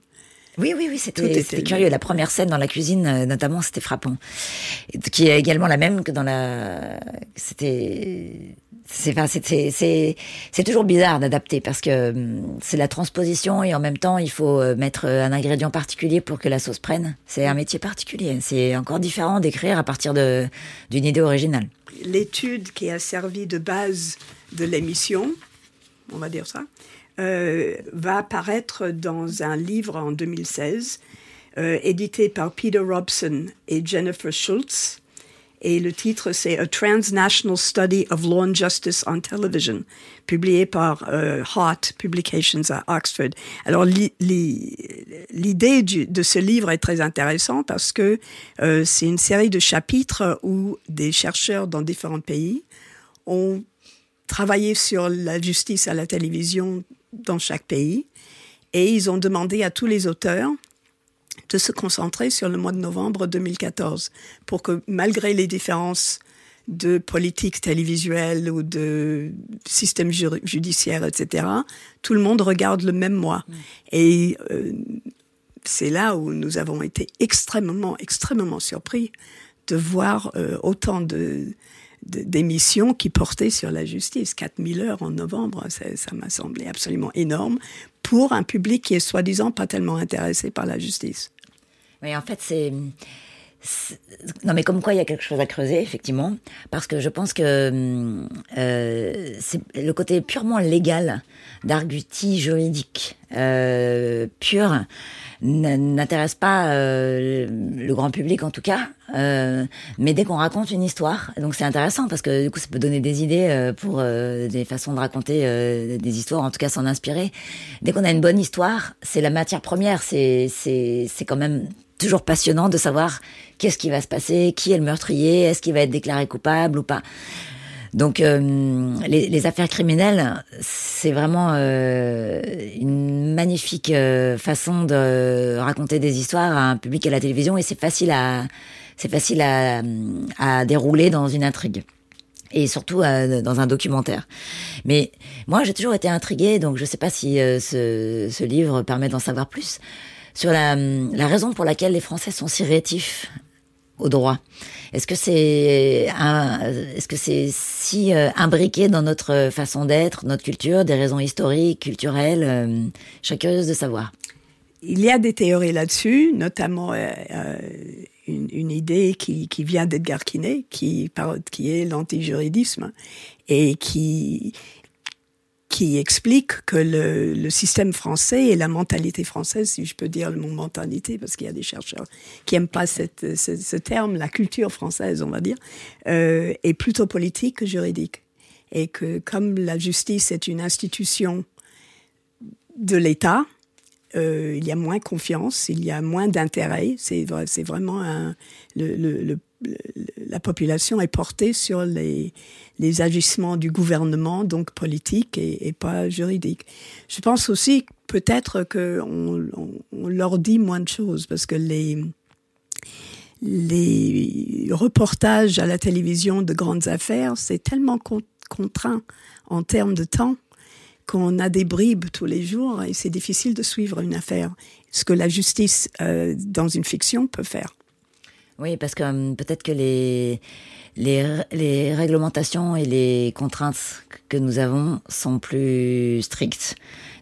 Oui, oui, oui, c'était curieux. La première scène dans la cuisine, euh, notamment, c'était frappant. Qui est également la même que dans la. C'était c'est c'est toujours bizarre d'adapter parce que hum, c'est la transposition et en même temps il faut euh, mettre euh, un ingrédient particulier pour que la sauce prenne. C'est un métier particulier. C'est encore différent d'écrire à partir de d'une idée originale. L'étude qui a servi de base de l'émission, on va dire ça, euh, va apparaître dans un livre en 2016 édité par Peter Robson et Jennifer Schultz et le titre, c'est A Transnational Study of Law and Justice on Television, publié par euh, Hart Publications à Oxford. Alors, l'idée de ce livre est très intéressante parce que euh, c'est une série de chapitres où des chercheurs dans différents pays ont travaillé sur la justice à la télévision dans chaque pays et ils ont demandé à tous les auteurs de se concentrer sur le mois de novembre 2014 pour que malgré les différences de politique télévisuelle ou de système judiciaire, etc., tout le monde regarde le même mois. Et euh, c'est là où nous avons été extrêmement, extrêmement surpris de voir euh, autant de, d'émissions qui portaient sur la justice. 4000 heures en novembre, ça m'a semblé absolument énorme pour un public qui est soi-disant pas tellement intéressé par la justice. Oui, en fait, c'est non, mais comme quoi il y a quelque chose à creuser, effectivement, parce que je pense que euh, c'est le côté purement légal d'argutie juridique euh, pur n'intéresse pas euh, le grand public en tout cas, euh, mais dès qu'on raconte une histoire, donc c'est intéressant parce que du coup ça peut donner des idées euh, pour euh, des façons de raconter des histoires, en tout cas s'en inspirer. Dès qu'on a une bonne histoire, c'est la matière première, c'est c'est c'est quand même toujours passionnant de savoir qu'est-ce qui va se passer, qui est le meurtrier, est-ce qu'il va être déclaré coupable ou pas. Donc euh, les, affaires criminelles, c'est vraiment euh, une magnifique euh, façon de raconter des histoires à un public à la télévision et c'est facile à c'est facile à, dérouler dans une intrigue et surtout dans un documentaire. Mais moi, j'ai toujours été intriguée, donc je ne sais pas si ce, livre permet d'en savoir plus sur la, raison pour laquelle les Français sont si rétifs au droit. Est-ce que c'est est-ce que c'est si euh, imbriqué dans notre façon d'être, notre culture, des raisons historiques, culturelles euh, Je serais curieuse de savoir? Il y a des théories là-dessus, notamment euh, une, une, idée qui, qui vient d'Edgar Quinet, qui, qui est l'antijuridisme et qui qui explique que le, système français et la mentalité française, si je peux dire le mot mentalité, parce qu'il y a des chercheurs qui aiment pas ce, terme, la culture française, on va dire, euh, est plutôt politique que juridique. Et que comme la justice est une institution de l'État, euh, il y a moins confiance, il y a moins d'intérêt. C'est vraiment un, la population est portée sur les, les agissements du gouvernement, donc politique et, pas juridique. Je pense aussi peut-être qu'on on, leur dit moins de choses parce que les, les reportages à la télévision de grandes affaires, c'est tellement contraint en termes de temps qu'on a des bribes tous les jours et c'est difficile de suivre une affaire, ce que la justice euh, dans une fiction peut faire. Oui, parce que hum, peut-être que les, les, les, réglementations et les contraintes que nous avons sont plus strictes.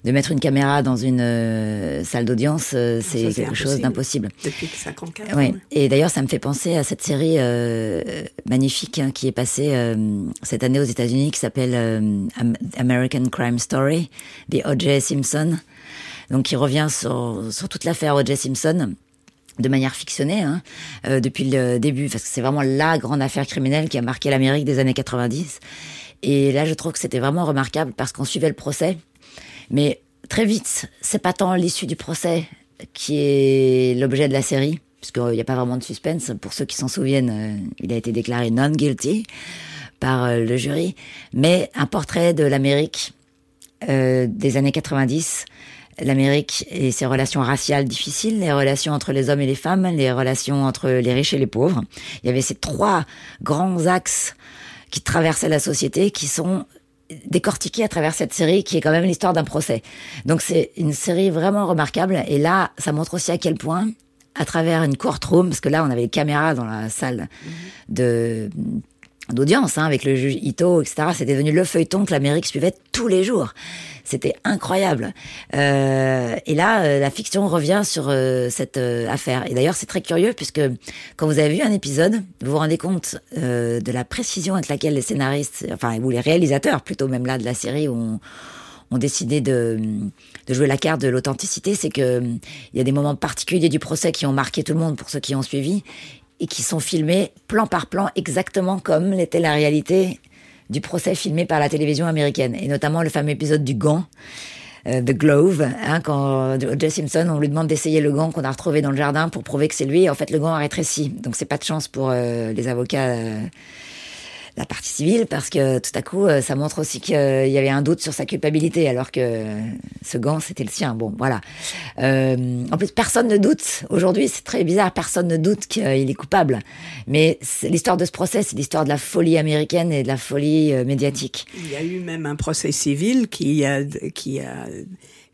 De mettre une caméra dans une euh, salle d'audience, euh, c'est quelque chose d'impossible. Depuis 54 oui. Et d'ailleurs, ça me fait penser à cette série euh, magnifique hein, qui est passée euh, cette année aux États-Unis, qui s'appelle euh, American Crime Story, The O.J. Simpson. Donc, qui revient sur, sur toute l'affaire O.J. Simpson de manière fictionnée hein, euh, depuis le début, parce que c'est vraiment la grande affaire criminelle qui a marqué l'Amérique des années 90. Et là, je trouve que c'était vraiment remarquable parce qu'on suivait le procès, mais très vite, c'est pas tant l'issue du procès qui est l'objet de la série, puisqu'il n'y a pas vraiment de suspense. Pour ceux qui s'en souviennent, euh, il a été déclaré non guilty par euh, le jury, mais un portrait de l'Amérique euh, des années 90 l'Amérique et ses relations raciales difficiles, les relations entre les hommes et les femmes, les relations entre les riches et les pauvres. Il y avait ces trois grands axes qui traversaient la société, qui sont décortiqués à travers cette série, qui est quand même l'histoire d'un procès. Donc c'est une série vraiment remarquable. Et là, ça montre aussi à quel point, à travers une courtroom, parce que là, on avait les caméras dans la salle de d'audience hein, avec le juge Ito, etc. C'était devenu le feuilleton que l'Amérique suivait tous les jours. C'était incroyable. Euh, et là, euh, la fiction revient sur euh, cette euh, affaire. Et d'ailleurs, c'est très curieux puisque quand vous avez vu un épisode, vous vous rendez compte euh, de la précision avec laquelle les scénaristes, enfin ou les réalisateurs plutôt même là de la série ont, ont décidé de, de jouer la carte de l'authenticité. C'est que il y a des moments particuliers du procès qui ont marqué tout le monde pour ceux qui ont suivi et qui sont filmés plan par plan exactement comme l'était la réalité du procès filmé par la télévision américaine, et notamment le fameux épisode du gant. Euh, The Glove, hein, quand Jess Simpson, on lui demande d'essayer le gant qu'on a retrouvé dans le jardin pour prouver que c'est lui. En fait, le gant a rétréci, donc c'est pas de chance pour euh, les avocats euh, la partie civile parce que tout à coup, euh, ça montre aussi qu'il y avait un doute sur sa culpabilité alors que ce gant, c'était le sien. Bon, voilà. Euh, en plus, personne ne doute. Aujourd'hui, c'est très bizarre. Personne ne doute qu'il est coupable. Mais l'histoire de ce procès, c'est l'histoire de la folie américaine et de la folie euh, médiatique. Il y a eu même un procès civil qui a, qui a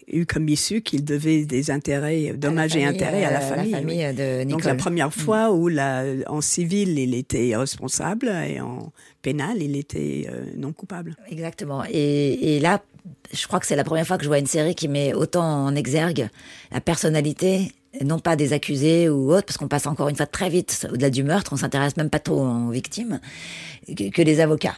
eu comme issue qu'il devait des intérêts, dommages et intérêts à la famille. La famille de Nicole. Donc la première fois où la, en civil il était responsable et en il était euh, non coupable. Exactement. Et, là, je crois que c'est la première fois que je vois une série qui met autant en exergue la personnalité non pas des accusés ou autres, parce qu'on passe encore une fois très vite au-delà du meurtre, on s'intéresse même pas trop aux victimes, que, des avocats.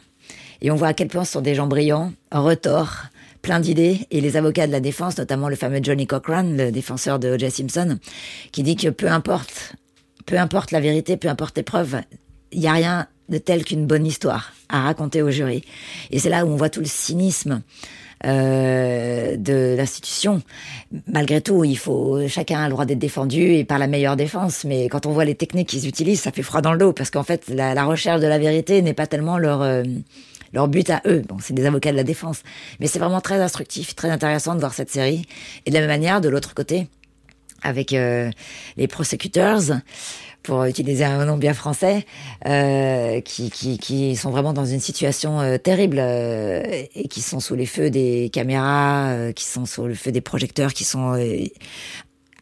Et on voit à quel point ce sont des gens brillants, en retort, plein d'idées. Et les avocats de la défense, notamment le fameux Johnny Cochran, le défenseur de O.J. Simpson, qui dit que peu importe, peu importe la vérité, peu importe les preuves, il n'y a rien de tel qu'une bonne histoire à raconter au jury. Et c'est là où on voit tout le cynisme euh, de l'institution. Malgré tout, il faut chacun a le droit d'être défendu et par la meilleure défense. Mais quand on voit les techniques qu'ils utilisent, ça fait froid dans le dos parce qu'en fait, la, la, recherche de la vérité n'est pas tellement leur euh, leur but à eux. Bon, c'est des avocats de la défense, mais c'est vraiment très instructif, très intéressant de voir cette série. Et de la même manière, de l'autre côté, avec euh, les prosecutors pour utiliser un nom bien français, euh, qui, qui, qui, sont vraiment dans une situation euh, terrible euh, et qui sont sous les feux des caméras, euh, qui sont sous le feu des projecteurs, qui sont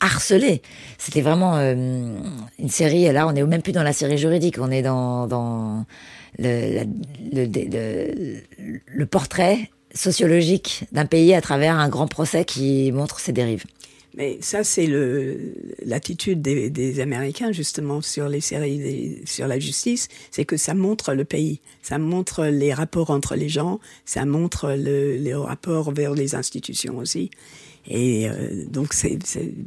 harcelés. C'était vraiment une série. Là, on est même plus dans la série juridique, on est dans, dans le, le, le, le portrait sociologique d'un pays à travers un grand procès qui montre ses dérives. Mais ça, c'est l'attitude des, des, Américains, justement, sur les séries, des, sur la justice, c'est que ça montre le pays, ça montre les rapports entre les gens, ça montre le, les rapports vers les institutions aussi. Et euh, donc, c'est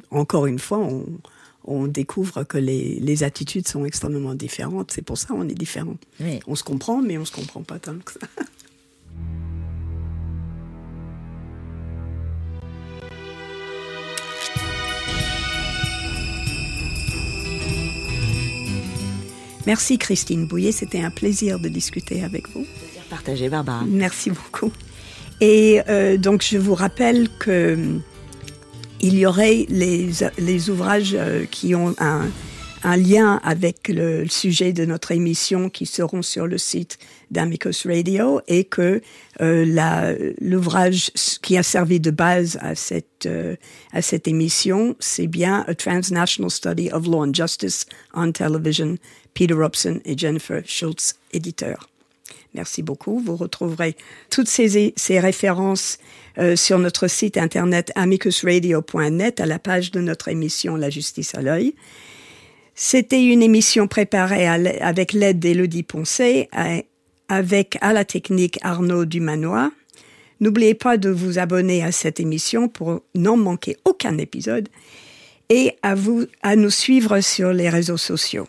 encore une fois, on, on découvre que les, les, attitudes sont extrêmement différentes. C'est pour ça qu'on est différents. Oui. On se comprend, mais on se comprend pas tant que ça. Merci Christine Bouillet, c'était un plaisir de discuter avec vous. Plaisir partagé, Barbara. Merci beaucoup. Et euh, donc je vous rappelle que il y aurait les, les ouvrages euh, qui ont un, un lien avec le, sujet de notre émission qui seront sur le site d'Amicus Radio et que euh, l'ouvrage qui a servi de base à cette, euh, à cette émission, c'est bien A Transnational Study of Law and Justice on Television, Peter Robson et Jennifer Schultz, éditeurs. Merci beaucoup. Vous retrouverez toutes ces, ces références euh, sur notre site internet amicusradio.net à la page de notre émission La justice à l'œil. C'était une émission préparée avec l'aide d'Élodie Poncet, avec à la technique Arnaud Dumanois. N'oubliez pas de vous abonner à cette émission pour n'en manquer aucun épisode et à nous suivre sur les réseaux sociaux.